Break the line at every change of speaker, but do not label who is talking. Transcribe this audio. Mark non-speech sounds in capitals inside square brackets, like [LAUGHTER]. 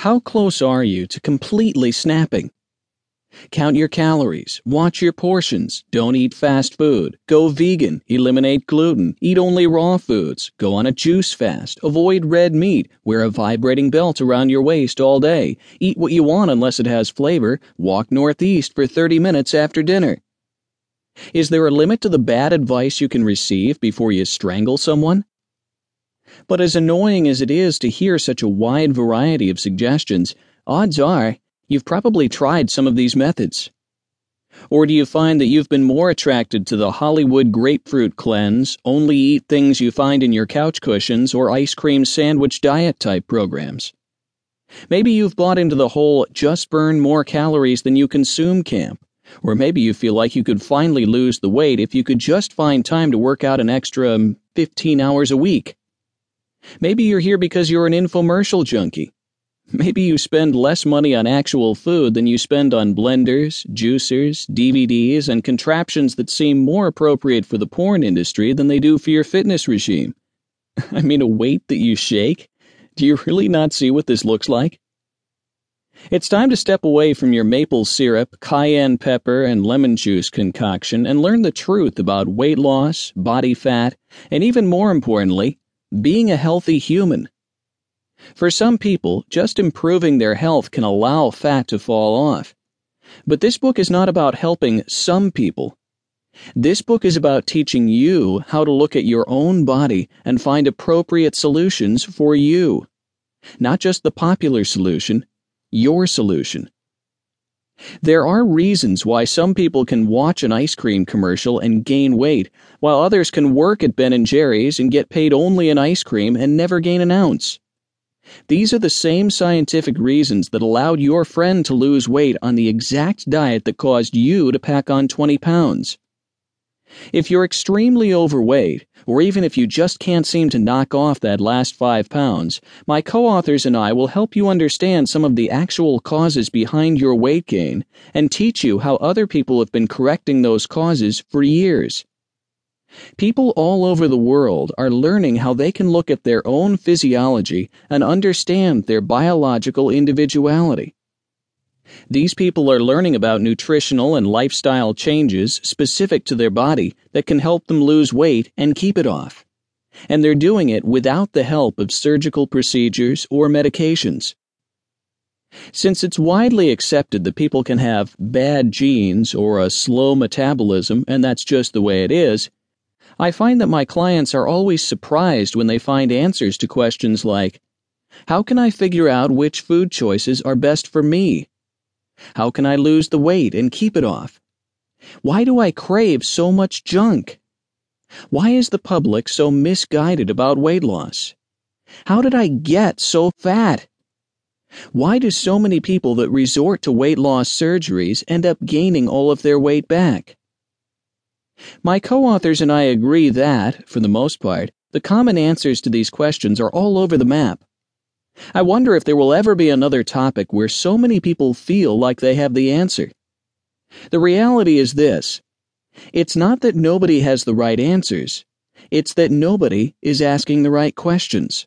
How close are you to completely snapping? Count your calories, watch your portions, don't eat fast food, go vegan, eliminate gluten, eat only raw foods, go on a juice fast, avoid red meat, wear a vibrating belt around your waist all day, eat what you want unless it has flavor, walk northeast for 30 minutes after dinner. Is there a limit to the bad advice you can receive before you strangle someone? But as annoying as it is to hear such a wide variety of suggestions, odds are You've probably tried some of these methods. Or do you find that you've been more attracted to the Hollywood grapefruit cleanse, only eat things you find in your couch cushions, or ice cream sandwich diet type programs? Maybe you've bought into the whole just burn more calories than you consume camp. Or maybe you feel like you could finally lose the weight if you could just find time to work out an extra um, 15 hours a week. Maybe you're here because you're an infomercial junkie Maybe you spend less money on actual food than you spend on blenders, juicers, DVDs, and contraptions that seem more appropriate for the porn industry than they do for your fitness regime. [LAUGHS] I mean, a weight that you shake? Do you really not see what this looks like? It's time to step away from your maple syrup, cayenne pepper, and lemon juice concoction and learn the truth about weight loss, body fat, and even more importantly, being a healthy human. For some people, just improving their health can allow fat to fall off. But this book is not about helping some people. This book is about teaching you how to look at your own body and find appropriate solutions for you. Not just the popular solution, your solution. There are reasons why some people can watch an ice cream commercial and gain weight, while others can work at Ben & Jerry's and get paid only in ice cream and never gain an ounce. These are the same scientific reasons that allowed your friend to lose weight on the exact diet that caused you to pack on 20 pounds. If you're extremely overweight, or even if you just can't seem to knock off that last five pounds, my co authors and I will help you understand some of the actual causes behind your weight gain and teach you how other people have been correcting those causes for years. People all over the world are learning how they can look at their own physiology and understand their biological individuality. These people are learning about nutritional and lifestyle changes specific to their body that can help them lose weight and keep it off. And they're doing it without the help of surgical procedures or medications. Since it's widely accepted that people can have bad genes or a slow metabolism and that's just the way it is, I find that my clients are always surprised when they find answers to questions like How can I figure out which food choices are best for me? How can I lose the weight and keep it off? Why do I crave so much junk? Why is the public so misguided about weight loss? How did I get so fat? Why do so many people that resort to weight loss surgeries end up gaining all of their weight back? My co authors and I agree that, for the most part, the common answers to these questions are all over the map. I wonder if there will ever be another topic where so many people feel like they have the answer. The reality is this it's not that nobody has the right answers, it's that nobody is asking the right questions.